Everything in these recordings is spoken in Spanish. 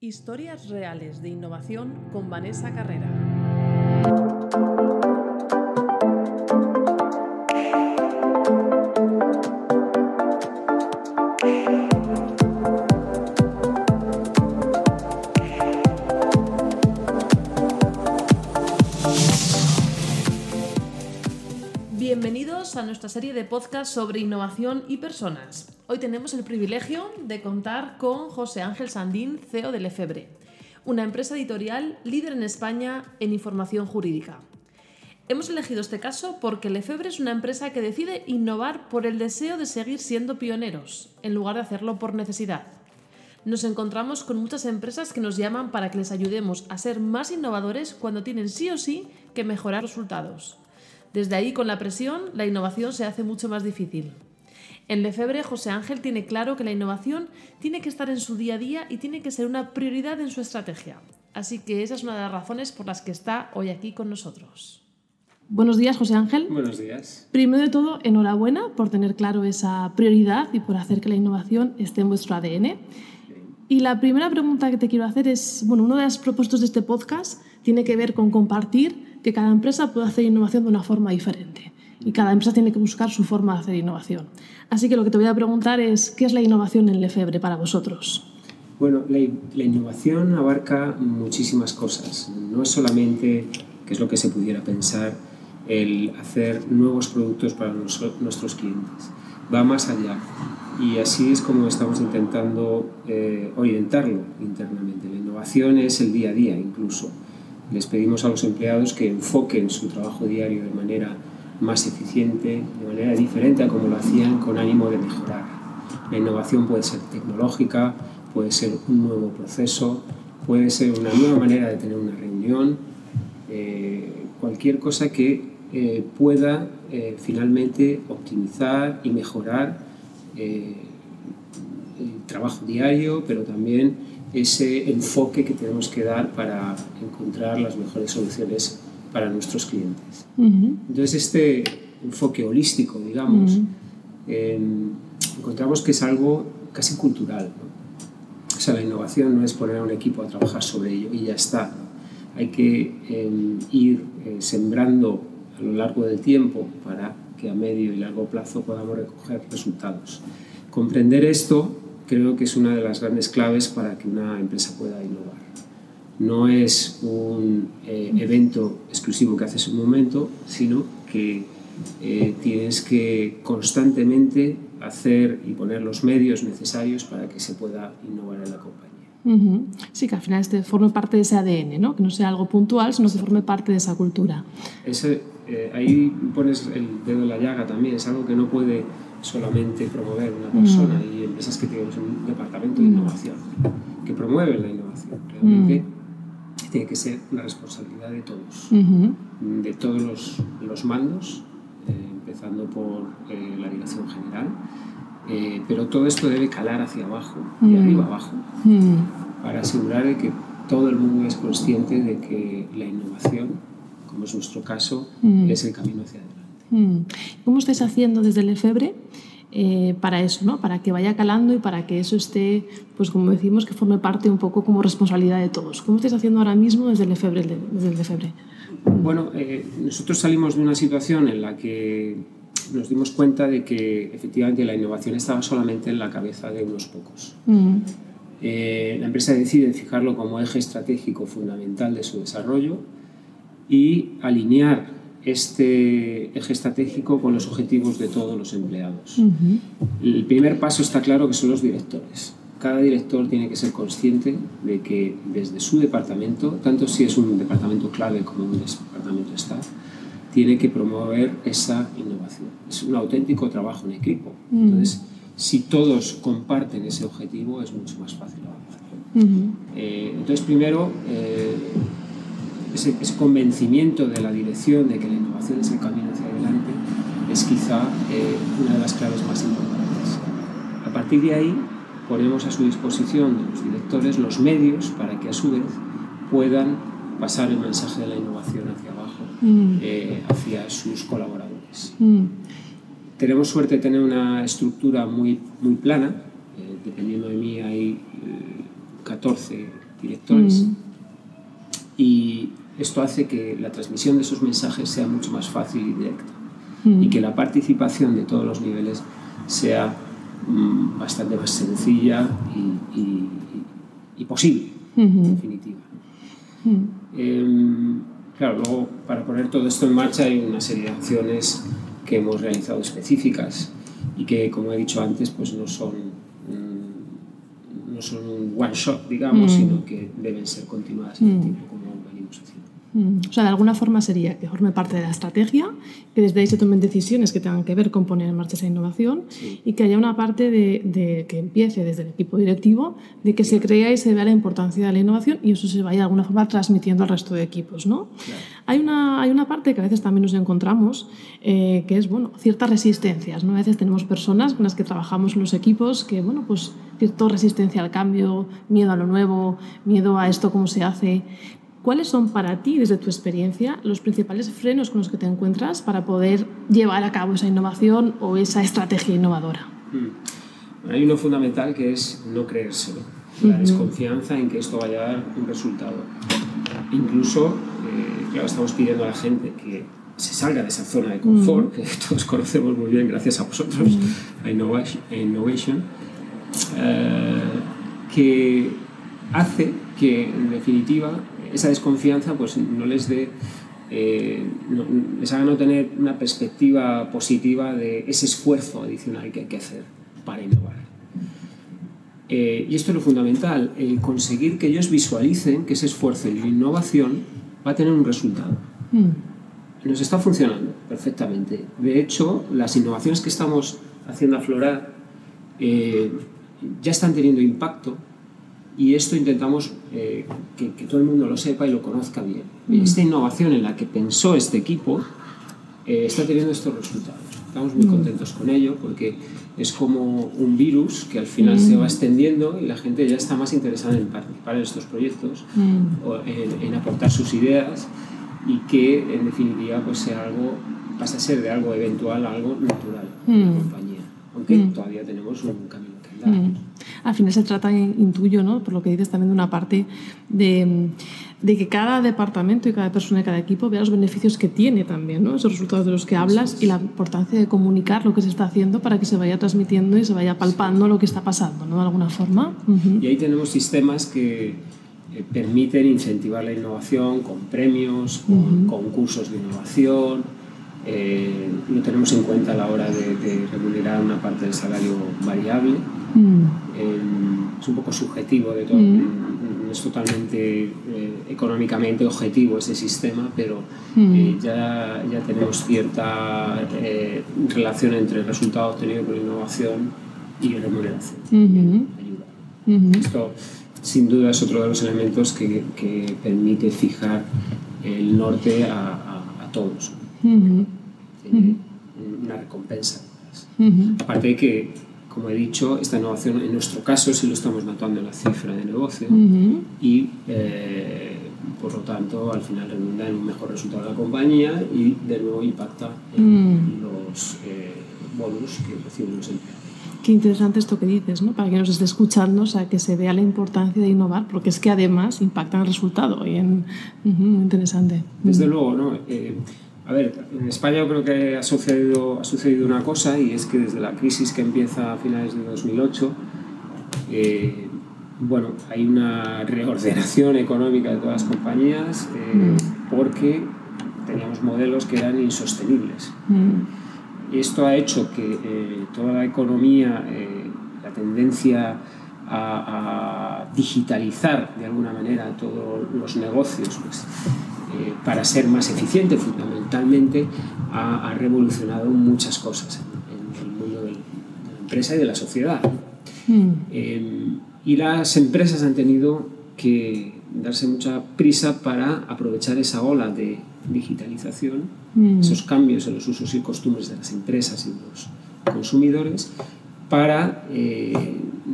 Historias reales de innovación con Vanessa Carrera. Bienvenidos a nuestra serie de podcast sobre innovación y personas. Hoy tenemos el privilegio de contar con José Ángel Sandín, CEO de Lefebre, una empresa editorial líder en España en información jurídica. Hemos elegido este caso porque Lefebre es una empresa que decide innovar por el deseo de seguir siendo pioneros, en lugar de hacerlo por necesidad. Nos encontramos con muchas empresas que nos llaman para que les ayudemos a ser más innovadores cuando tienen sí o sí que mejorar resultados. Desde ahí, con la presión, la innovación se hace mucho más difícil. En Lefebvre, José Ángel tiene claro que la innovación tiene que estar en su día a día y tiene que ser una prioridad en su estrategia. Así que esa es una de las razones por las que está hoy aquí con nosotros. Buenos días, José Ángel. Buenos días. Primero de todo, enhorabuena por tener claro esa prioridad y por hacer que la innovación esté en vuestro ADN. Y la primera pregunta que te quiero hacer es, bueno, uno de los propuestos de este podcast tiene que ver con compartir que cada empresa puede hacer innovación de una forma diferente y cada empresa tiene que buscar su forma de hacer innovación. Así que lo que te voy a preguntar es, ¿qué es la innovación en Lefebvre para vosotros? Bueno, la, innovación abarca muchísimas cosas. No es solamente, que es lo que se pudiera pensar, el hacer nuevos productos para nuestros clientes. Va más allá. Y así es como estamos intentando eh, orientarlo internamente. La innovación es el día a día incluso. Les pedimos a los empleados que enfoquen su trabajo diario de manera más eficiente, de manera diferente a como lo hacían con ánimo de mejorar. La innovación puede ser tecnológica, puede ser un nuevo proceso, puede ser una nueva manera de tener una reunión, eh, cualquier cosa que eh, pueda eh, finalmente optimizar y mejorar el trabajo diario, pero también ese enfoque que tenemos que dar para encontrar las mejores soluciones para nuestros clientes. Entonces, este enfoque holístico, digamos, encontramos que es algo casi cultural. O sea, la innovación no es poner a un equipo a trabajar sobre ello y ya está. Hay que em, ir eh, sembrando a lo largo del tiempo para que a medio y largo plazo podamos recoger resultados. Comprender esto creo que es una de las grandes claves para que una empresa pueda innovar no es un eh, evento exclusivo que haces un momento, sino que eh, tienes que constantemente hacer y poner los medios necesarios para que se pueda innovar en la compañía. Sí, que al final este forme parte de ese ADN, ¿no? que no sea algo puntual, sino que forme parte de esa cultura. Ese, eh, ahí pones el dedo en la llaga también, es algo que no puede solamente promover una persona y empresas que tienen un departamento de innovación, que promueven la innovación. Realmente tiene que ser una responsabilidad de todos, de todos los, los mandos, eh, empezando por eh, la dirección general, eh, pero todo esto debe calar hacia abajo, de arriba abajo, para asegurar de que todo el mundo es consciente de que la innovación, como es nuestro caso, es el camino hacia adelante. ¿Cómo estáis haciendo desde el EFEBRE? Eh, para eso, ¿no? para que vaya calando y para que eso esté, pues como decimos, que forme parte un poco como responsabilidad de todos. ¿Cómo estáis haciendo ahora mismo desde el Lefebvre? Desde el Lefebvre? Bueno, eh, nosotros salimos de una situación en la que nos dimos cuenta de que efectivamente la innovación estaba solamente en la cabeza de unos pocos. Mm. Eh, la empresa decide fijarlo como eje estratégico fundamental de su desarrollo y alinear este eje estratégico con los objetivos de todos los empleados. El primer paso está claro que son los directores. Cada director tiene que ser consciente de que desde su departamento, tanto si es un departamento clave como un departamento staff, tiene que promover esa innovación. Es un auténtico trabajo en equipo. Entonces, si todos comparten ese objetivo, es mucho más fácil avanzar. Eh, entonces, primero, eh, ese, convencimiento de la dirección de que la innovación es el camino hacia adelante es quizá eh, una de las claves más importantes. A partir de ahí ponemos a su disposición de los directores los medios para que a su vez puedan pasar el mensaje de la innovación hacia abajo, mm. eh, hacia sus colaboradores. Mm. Tenemos suerte de tener una estructura muy, muy plana, eh, dependiendo de mí hay 14 directores. Mm. Y esto hace que la transmisión de esos mensajes sea mucho más fácil y directa. Mm. Y que la participación de todos los niveles sea mm, bastante más sencilla y, posible, en definitiva. Em, claro, luego para poner todo esto en marcha hay una serie de acciones que hemos realizado específicas y que, como he dicho antes, pues no son, mm, no son un one shot, digamos, mm. sino que deben ser continuadas en el mm. tiempo, como venimos haciendo. O sea, de alguna forma sería que forme parte de la estrategia, que desde ahí se tomen decisiones que tengan que ver con poner en marcha esa innovación y que haya una parte de, que empiece desde el equipo directivo, de que se crea y se vea la importancia de la innovación y eso se vaya de alguna forma transmitiendo al resto de equipos. ¿no? Hay, una, hay una parte que a veces también nos encontramos, eh, que es bueno, ciertas resistencias. ¿no? A veces tenemos personas con las que trabajamos en los equipos que, bueno, pues cierta resistencia al cambio, miedo a lo nuevo, miedo a esto cómo se hace, ¿Cuáles son para ti, desde tu experiencia, los principales frenos con los que te encuentras para poder llevar a cabo esa innovación o esa estrategia innovadora? Hmm. Hay uno fundamental que es no creérselo, la desconfianza en que esto vaya a dar un resultado. Incluso, eh, estamos pidiendo a la gente que se salga de esa zona de confort, que todos conocemos muy bien gracias a vosotros, a Innovation, eh, que hace que, en definitiva, esa desconfianza pues no les dé eh, les haga no tener una perspectiva positiva de ese esfuerzo adicional que hay que hacer para innovar. Eh, y esto es lo fundamental, el conseguir que ellos visualicen que ese esfuerzo y la innovación va a tener un resultado. Mm. Nos está funcionando perfectamente. De hecho, las innovaciones que estamos haciendo aflorar eh, ya están teniendo impacto y esto intentamos eh, que, todo el mundo lo sepa y lo conozca bien. Mm. Esta innovación en la que pensó este equipo eh, está teniendo estos resultados. Estamos muy mm. contentos con ello porque es como un virus que al final se va mm. extendiendo y la gente ya está más interesada en participar en estos proyectos, o en, aportar sus ideas y que en definitiva pues sea algo, pasa a ser de algo eventual a algo natural en la compañía, aunque todavía tenemos un camino que andar al final se trata, intuyo, ¿no? por lo que dices también de una parte de, de, que cada departamento y cada persona y cada equipo vea los beneficios que tiene también, ¿no? esos resultados de los que hablas y la importancia de comunicar lo que se está haciendo para que se vaya transmitiendo y se vaya palpando lo que está pasando, ¿no? de alguna forma. Y ahí tenemos sistemas que eh, permiten incentivar la innovación con premios, con concursos de innovación, eh, lo tenemos en cuenta a la hora de, remunerar una parte del salario variable. Mm. es un poco subjetivo de todo, mm. no es totalmente eh, económicamente objetivo ese sistema, pero mm. eh, ya, ya tenemos cierta relación entre el resultado obtenido por innovación y remuneración. Ayuda. Esto sin duda es otro de los elementos que, que permite fijar el norte a, a todos una recompensa. Aparte de que, como he dicho, esta innovación en nuestro caso sí lo estamos notando en la cifra de negocio y eh, por lo tanto al final redunda en un mejor resultado de la compañía y de nuevo impacta en los eh, bonus que reciben los empleados. Qué interesante esto que dices, ¿no? Para que nos esté escuchando, o sea, que se vea la importancia de innovar, porque es que además impacta en el resultado. Y en, interesante. Desde luego, ¿no? Eh, a ver, en España yo creo que ha sucedido, ha sucedido una cosa y es que desde la crisis que empieza a finales de 2008, eh, bueno, hay una reordenación económica de todas las compañías eh, mm. porque teníamos modelos que eran insostenibles. Mm. Esto ha hecho que eh, toda la economía, la tendencia a, a, digitalizar de alguna manera todos los negocios, pues, eh, para ser más eficiente fundamentalmente, ha, revolucionado muchas cosas en, el mundo de la empresa y de la sociedad. Mm. Em, y las empresas han tenido que darse mucha prisa para aprovechar esa ola de digitalización, mm. esos cambios en los usos y costumbres de las empresas y los consumidores, para eh,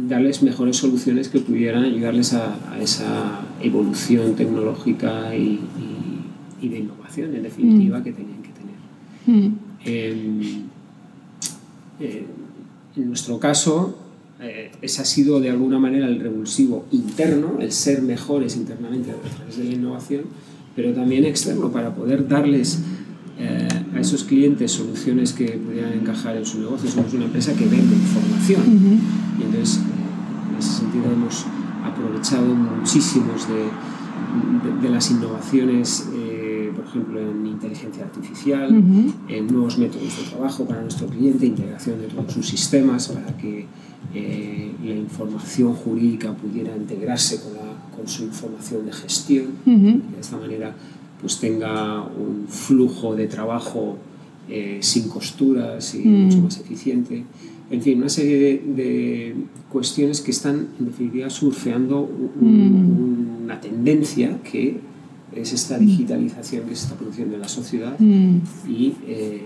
darles mejores soluciones que pudieran ayudarles a, esa evolución tecnológica y y de innovación, en definitiva, mm. que tenían que tener. Mm. Eh, en nuestro caso, eh, ese ha sido de alguna manera el revulsivo interno, el ser mejores internamente a través de la innovación, pero también externo para poder darles eh, a esos clientes soluciones que pudieran encajar en su negocio. Somos una empresa que vende información y entonces en ese sentido hemos aprovechado muchísimos de, de, las innovaciones, eh, por ejemplo, en inteligencia artificial, en nuevos métodos de trabajo para nuestro cliente, integración de todos sus sistemas para que eh, la información jurídica pudiera integrarse con, la, con su información de gestión. De esta manera pues tenga un flujo de trabajo eh, sin costuras y mucho más eficiente. En fin, una serie de, cuestiones que están en definitiva surfeando una tendencia que es esta digitalización que se está produciendo en la sociedad y eh,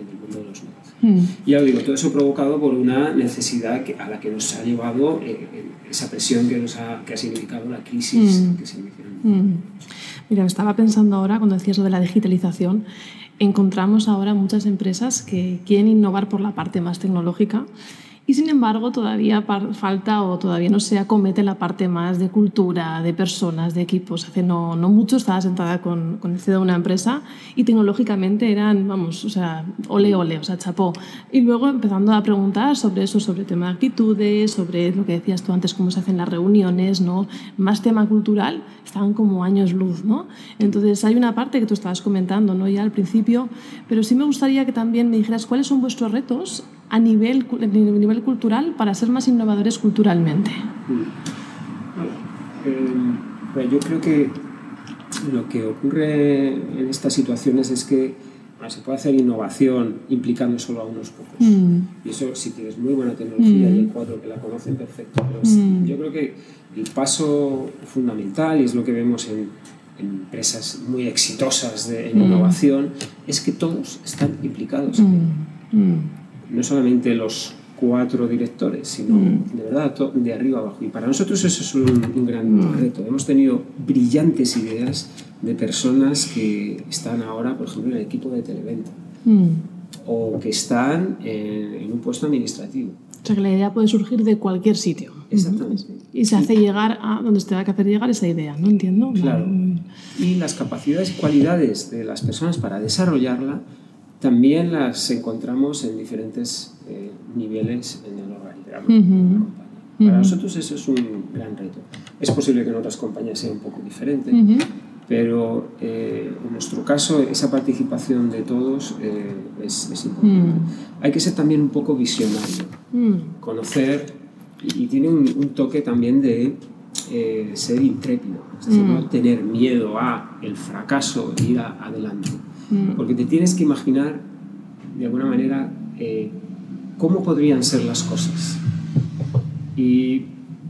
en el mundo de los negocios. Y ya lo digo, todo eso provocado por una necesidad que, a la que nos ha llevado eh, esa presión que, nos ha, que ha significado la crisis que se inició. Mira, estaba pensando ahora, cuando decías lo de la digitalización, encontramos ahora muchas empresas que quieren innovar por la parte más tecnológica y sin embargo, todavía falta o todavía no se acomete la parte más de cultura, de personas, de equipos. Hace no, no mucho estaba sentada con, con el CEO de una empresa y tecnológicamente eran, vamos, o sea, ole, ole, o sea, chapó. Y luego empezando a preguntar sobre eso, sobre el tema de actitudes, sobre lo que decías tú antes, cómo se hacen las reuniones, ¿no? Más tema cultural, estaban como años luz, ¿no? Entonces, hay una parte que tú estabas comentando, ¿no? Ya al principio, pero sí me gustaría que también me dijeras cuáles son vuestros retos a nivel, a nivel cultural para ser más innovadores culturalmente? Eh, pues yo creo que lo que ocurre en estas situaciones es que se puede hacer innovación implicando solo a unos pocos. Mm. Y eso si tienes muy buena tecnología y hay mm. cuatro que la conocen perfecto. Pero mm. yo creo que el paso fundamental, y es lo que vemos en, empresas muy exitosas de, en innovación, es que todos están implicados no solamente los cuatro directores, sino mm. de verdad de arriba abajo. Y para nosotros eso es un, gran mm. reto. Hemos tenido brillantes ideas de personas que están ahora, por ejemplo, en el equipo de televenta mm. o que están en, un puesto administrativo. O sea que la idea puede surgir de cualquier sitio. Exactamente. Y se hace llegar a donde se tenga que hacer llegar esa idea, ¿no? Entiendo. Claro. Y las capacidades y cualidades de las personas para desarrollarla también las encontramos en diferentes eh, niveles en el organigrama Para nosotros eso es un gran reto. Es posible que en otras compañías sea un poco diferente, pero eh, en nuestro caso esa participación de todos eh, es, es, importante. Hay que ser también un poco visionario, conocer, y, tiene un, un, toque también de ser intrépido, es decir, no tener miedo a el fracaso e ir adelante. Mm. Porque te tienes que imaginar, de alguna manera, eh, cómo podrían ser las cosas. Y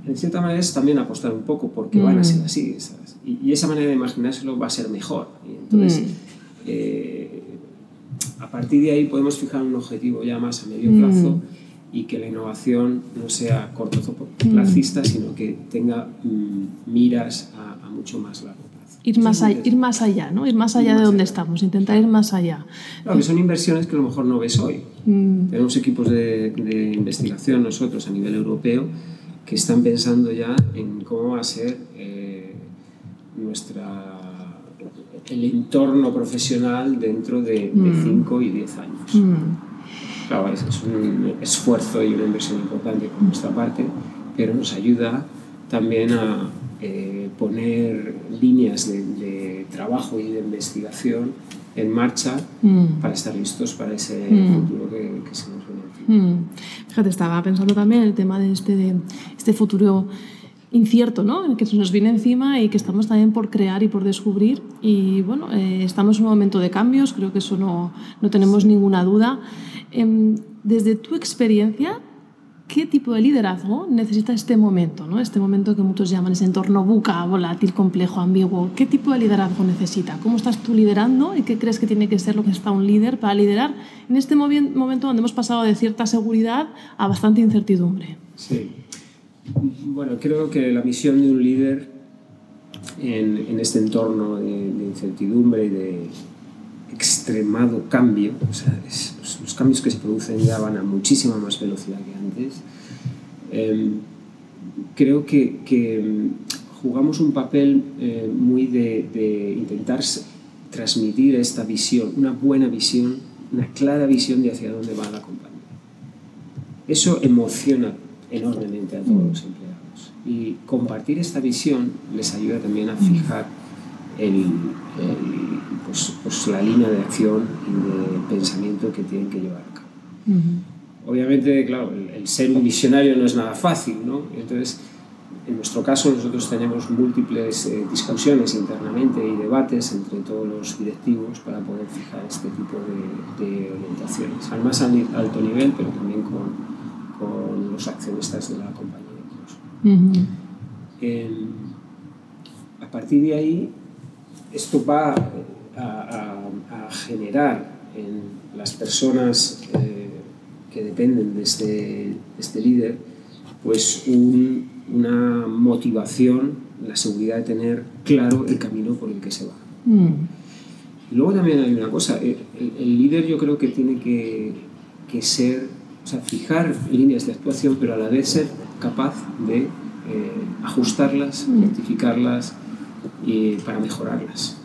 en cierta manera es también apostar un poco porque van a ser mm. así. Y, esa manera de imaginárselo va a ser mejor. Y entonces, mm. eh, a partir de ahí podemos fijar un objetivo ya más a medio plazo y que la innovación no sea cortoplacista, sino que tenga miras a, a mucho más largo ir más, allá, ir más allá, ¿no? Ir más allá de donde estamos, intentar ir más allá. Que son inversiones que a lo mejor no ves hoy. Mm. Tenemos equipos de, de, investigación nosotros a nivel europeo que están pensando ya en cómo va a ser eh, nuestra el entorno profesional dentro de 5 mm. y 10 años. Mm. Claro, es, es un esfuerzo y una inversión importante por nuestra parte, pero nos ayuda también a, eh, poner líneas de, trabajo y de investigación en marcha mm. para estar listos para ese mm. futuro que, se nos viene. Mm. Fíjate, estaba pensando también el tema de este, de este futuro incierto, ¿no? El que se nos viene encima y que estamos también por crear y por descubrir. Y bueno, eh, estamos en un momento de cambios, creo que eso no, no tenemos ninguna duda. Em, desde tu experiencia, qué tipo de liderazgo necesita este momento, ¿no? este momento que muchos llaman ese entorno buca, volátil, complejo, ambiguo. ¿Qué tipo de liderazgo necesita? ¿Cómo estás tú liderando y qué crees que tiene que ser lo que está un líder para liderar en este momento donde hemos pasado de cierta seguridad a bastante incertidumbre? Sí. Bueno, creo que la misión de un líder en, este entorno de, incertidumbre y de extremado cambio, o sea, los cambios que se producen ya van a muchísima más velocidad que antes, Em, creo que, que, mm, jugamos un papel eh, muy de, de, intentar transmitir esta visión, una buena visión, una clara visión de hacia dónde va la compañía. Eso emociona enormemente a todos los empleados y compartir esta visión les ayuda también a fijar el, pues, pues, la línea de acción y de pensamiento que tienen que llevar a cabo. Obviamente, claro, el, ser un visionario no es nada fácil, ¿no? Entonces, en nuestro caso, nosotros tenemos múltiples eh, discusiones internamente y debates entre todos los directivos para poder fijar este tipo de, de orientaciones, al más alto nivel, pero también con, con los accionistas de la compañía. a partir de ahí, esto va a, generar en las personas eh, que dependen de este, este líder pues una motivación, la seguridad de tener claro el camino por el que se va. Mm. Luego también hay una cosa, el, líder yo creo que tiene que, que, ser, o sea, fijar líneas de actuación, pero a la vez ser capaz de eh, ajustarlas, mm. rectificarlas y para mejorarlas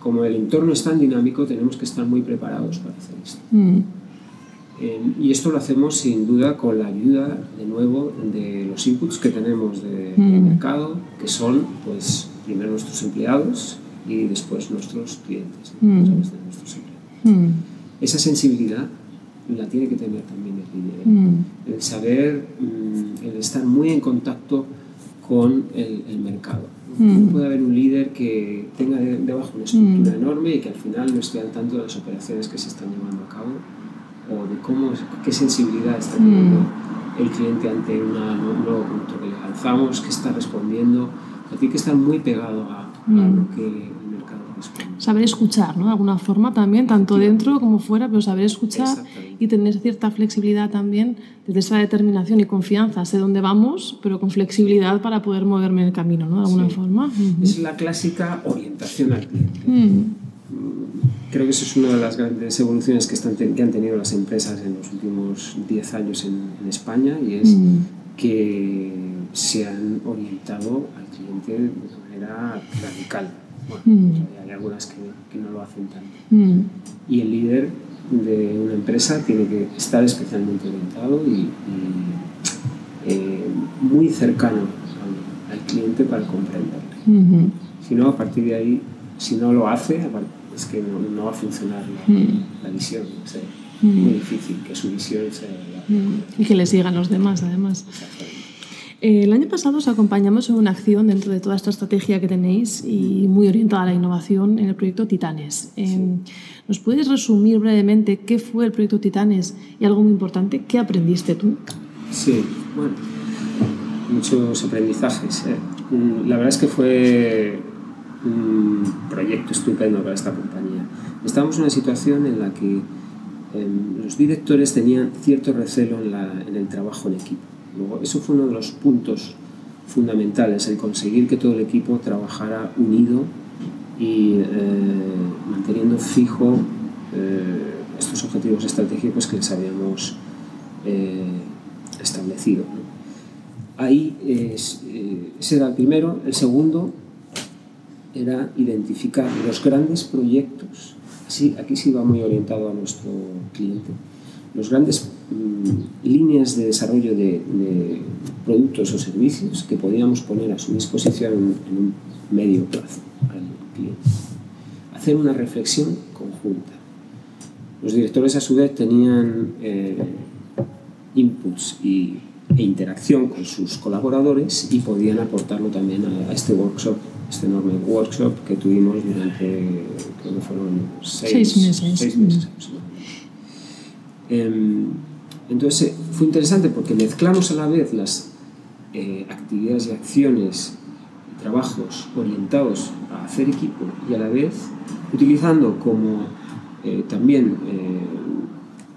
como el entorno es tan dinámico, tenemos que estar muy preparados para hacer esto. Mm. Eh, y esto lo hacemos sin duda con la ayuda, de nuevo, de los inputs que tenemos de, mm. del mercado, que son, pues, primero nuestros empleados y después nuestros clientes, mm. de nuestros empleados. Esa sensibilidad la tiene que tener también el líder. El saber, el estar muy en contacto con el, el mercado Mm. Puede haber un líder que tenga debajo una estructura mm. enorme y que al final no esté al tanto de las operaciones que se están llevando a cabo o de cómo, qué sensibilidad está teniendo mm. el cliente ante una, un nuevo producto que le lanzamos, que está respondiendo. Tiene que estar muy pegado a, a lo que Saber escuchar, ¿no? De alguna forma también, tanto dentro como fuera, pero saber escuchar y tener cierta flexibilidad también desde esa determinación y confianza. Sé dónde vamos, pero con flexibilidad para poder moverme en el camino, ¿no? De alguna forma. Es la clásica orientación al cliente. Mm. Creo que eso es una de las grandes evoluciones que, están, que han tenido las empresas en los últimos 10 años en, en España y es mm. que se han orientado al cliente de manera radical Mm. Hay algunas que, que, no lo hacen tanto. Mm. Y el líder de una empresa tiene que estar especialmente orientado y, eh, muy cercano al, cliente para comprenderle. Mm-hmm. Si no, a partir de ahí, si no lo hace, es que no, no va a funcionar la, mm. la visión. es muy difícil que su visión sea... Y que le sigan los demás, además. El año pasado os acompañamos en una acción dentro de toda esta estrategia que tenéis y muy orientada a la innovación en el proyecto Titanes. Eh, ¿Nos puedes resumir brevemente qué fue el proyecto Titanes y algo muy importante, qué aprendiste tú? Sí, bueno, muchos aprendizajes. ¿eh? Mm, la verdad es que fue un proyecto estupendo para esta compañía. Estábamos en una situación en la que em, los directores tenían cierto recelo en el trabajo en equipo eso fue uno de los puntos fundamentales, el conseguir que todo el equipo trabajara unido y eh, manteniendo fijo eh, estos objetivos estratégicos que les habíamos eh, establecido. Ahí ese era el primero. El segundo era identificar los grandes proyectos. Así, aquí se iba muy orientado a nuestro cliente los grandes mm, líneas de desarrollo de, productos o servicios que podíamos poner a su disposición en, un medio plazo al cliente. Hacer una reflexión conjunta. Los directores a su vez tenían eh, inputs y, e interacción con sus colaboradores y podían aportarlo también a, este workshop, este enorme workshop que tuvimos durante, creo que fueron seis, meses. Seis meses Em, entonces fue interesante porque mezclamos a la vez las eh, actividades y acciones y trabajos orientados a hacer equipo y a la vez utilizando como eh, también eh,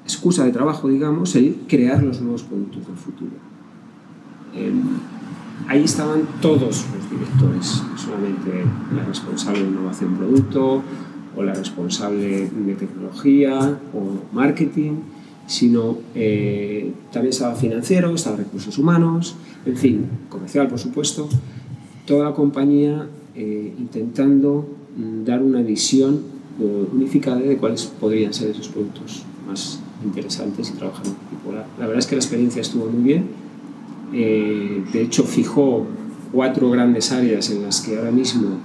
excusa de trabajo, digamos, el crear los nuevos productos del futuro. Em, ahí estaban todos los directores, solamente la responsable de innovación producto o la responsable de tecnología o marketing, sino eh, también estaba financiero, estaba recursos humanos, en fin, comercial por supuesto, toda la compañía eh, intentando mm, dar una visión eh, unificada de cuáles podrían ser esos productos más interesantes y trabajar en. La, la, verdad es que la experiencia estuvo muy bien, de hecho fijó cuatro grandes áreas en las que ahora mismo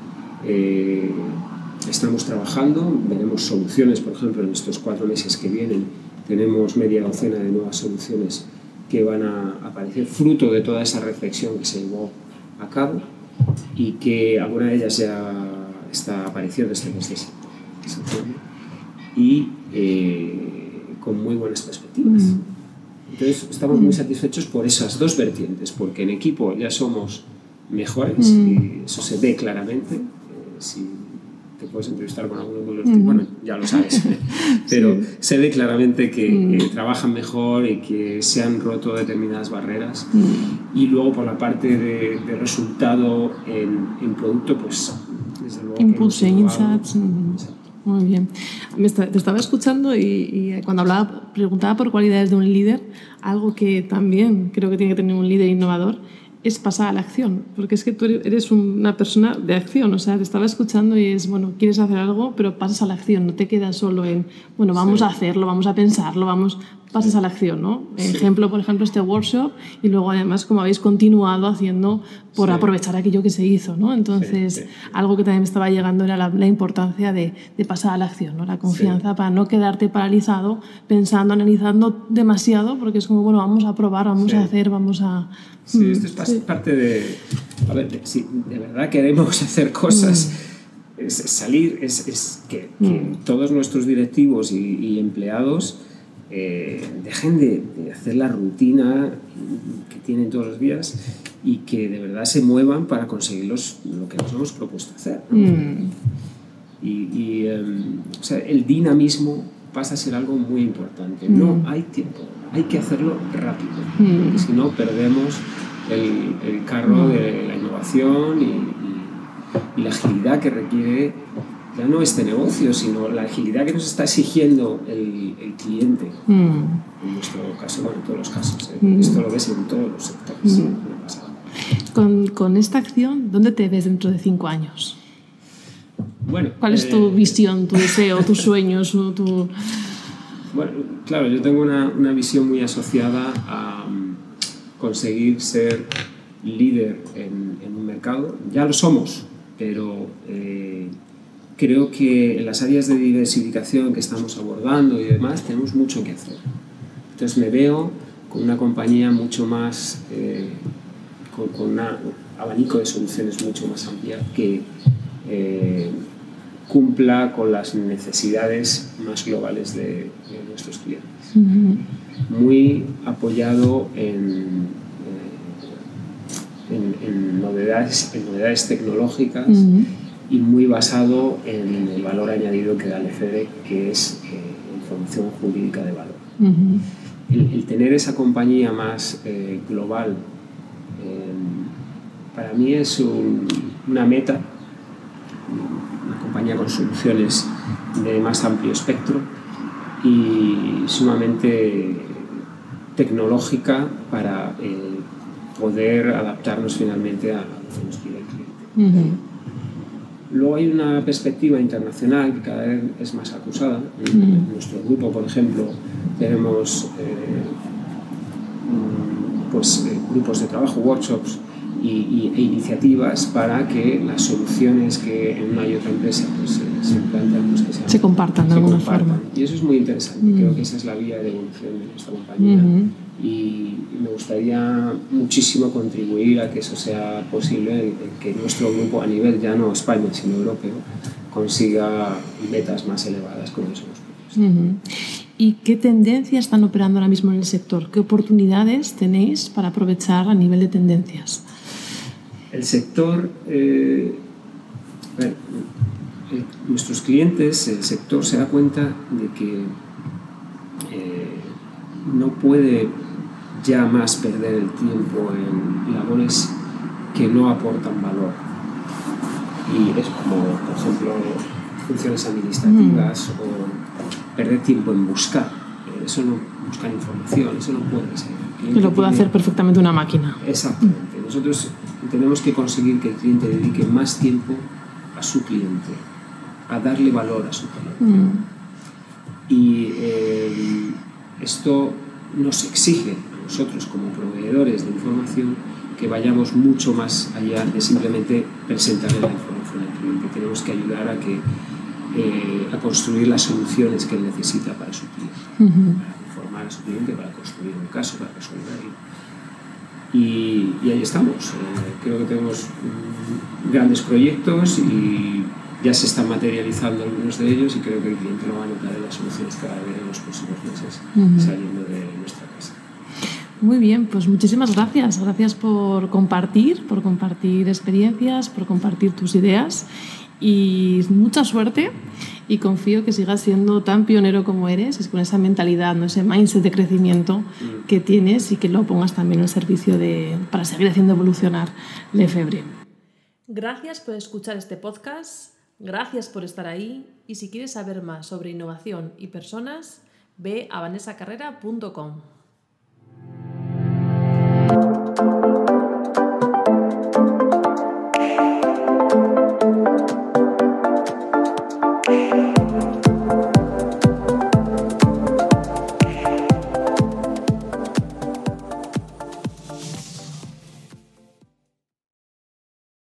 estamos trabajando, veremos soluciones, por ejemplo, en estos cuatro meses que vienen tenemos media docena de nuevas soluciones que van a aparecer fruto de toda esa reflexión que se llevó a cabo y que alguna de ellas ya está apareciendo este mes de septiembre y eh, con muy buenas perspectivas. Mm. Entonces estamos muy mm. satisfechos por esas dos vertientes, porque en equipo ya somos mejores mm. y eso se ve claramente. Eh, si te puedes entrevistar con alguno de los uh bueno, ya lo sabes, pero se ve claramente que mm. trabajan mejor y que se han roto determinadas barreras. Mm. Y luego por la parte de, de resultado en, en, producto, pues desde luego... Impulse, insights. Muy bien. Te estaba escuchando y, y, cuando hablaba, preguntaba por cualidades de un líder, algo que también creo que tiene que tener un líder innovador es pasar a la acción, porque es que tú eres una persona de acción, o sea, te estaba escuchando y es, bueno, quieres hacer algo, pero pasas a la acción, no te quedas solo en, bueno, vamos a hacerlo, vamos a pensarlo, vamos, pasas a la acción, ¿no? Ejemplo, por ejemplo, este workshop y luego además como habéis continuado haciendo por aprovechar aquello que se hizo, ¿no? Entonces, algo que también me estaba llegando era la, importancia de, de, pasar a la acción, ¿no? La confianza para no quedarte paralizado pensando, analizando demasiado, porque es como, bueno, vamos a probar, vamos a hacer, vamos a... Sí, mm, esto es parte de... A ver, si de verdad queremos hacer cosas... Mm. Es salir, es, es que, mm. todos nuestros directivos y, y empleados eh, dejen de, hacer la rutina que tienen todos los días y que de verdad se muevan para conseguir los, lo que nos hemos propuesto hacer. Mm. Y, em, o sea, el dinamismo pasa a ser algo muy importante. No mm. hay tiempo, hay que hacerlo rápido, mm. porque si no perdemos el, el carro de la innovación y, y la agilidad que requiere ya no este negocio, sino la agilidad que nos está exigiendo el, el cliente. Mm. En nuestro caso, bueno, en todos los casos. ¿eh? Mm. Esto lo ves en todos los sectores. Mm. Con, con, esta acción, ¿dónde te ves dentro de cinco años? Bueno, ¿Cuál es tu eh, visión, tu deseo, tus sueños? Tu... Bueno, claro, yo tengo una, una visión muy asociada a conseguir ser líder en, en, un mercado. Ya lo somos, pero eh, creo que en las áreas de diversificación que estamos abordando y demás tenemos mucho que hacer. Entonces me veo con una compañía mucho más, eh, con, un abanico de soluciones mucho más amplia que eh, cumpla con las necesidades más globales de, nuestros clientes. Muy apoyado en, eh, en, novedades, en novedades tecnológicas y muy basado en el valor añadido que da el FD, que es eh, información jurídica de valor. el, tener esa compañía más eh, global eh, para mí es una meta, una compañía con soluciones de más amplio espectro y sumamente tecnológica para poder adaptarnos finalmente a lo que nos pide el cliente. Luego hay una perspectiva internacional que cada vez es más acusada. En nuestro grupo, por ejemplo, tenemos eh, mm, pues, eh, grupos de trabajo, workshops y, e iniciativas para que las soluciones que en una y otra empresa pues, se implantan pues, que se compartan de alguna forma. Y eso es muy interesante. Creo que esa es la vía de evolución de nuestra compañía y me gustaría muchísimo contribuir a que eso sea posible, que nuestro grupo a nivel ya no España, sino europeo, consiga metas más elevadas con esos ¿Y qué tendencias están operando ahora mismo en el sector? ¿Qué oportunidades tenéis para aprovechar a nivel de tendencias? El sector, eh, nuestros clientes, el sector se da cuenta de que eh, no puede ya más perder el tiempo en labores que no aportan valor. Y es como, por ejemplo, funciones administrativas mm. o perder tiempo en buscar. eso no buscar información, eso no puede ser. Que lo puede hacer perfectamente una máquina. Exactamente. Nosotros tenemos que conseguir que el cliente dedique más tiempo a su cliente, a darle valor a su cliente. Mm. Y eh, esto nos exige nosotros como proveedores de información que vayamos mucho más allá de simplemente presentarle la información al cliente. Tenemos que ayudar a que eh, a construir las soluciones que él necesita para su cliente, para informar a su cliente, para construir un caso, para resolverlo. Y, ahí estamos. Eh, creo que tenemos mm, grandes proyectos y ya se están materializando algunos de ellos y creo que el cliente lo va a notar en las soluciones que va a ver en los próximos meses saliendo de nuestra casa. Muy bien, pues muchísimas gracias. Gracias por compartir, por compartir experiencias, por compartir tus ideas y mucha suerte y confío que sigas siendo tan pionero como eres, es con esa mentalidad, ¿no? ese mindset de crecimiento que tienes y que lo pongas también al servicio de, para seguir haciendo evolucionar Lefebvre. Gracias por escuchar este podcast, gracias por estar ahí y si quieres saber más sobre innovación y personas, ve a vanessacarrera.com.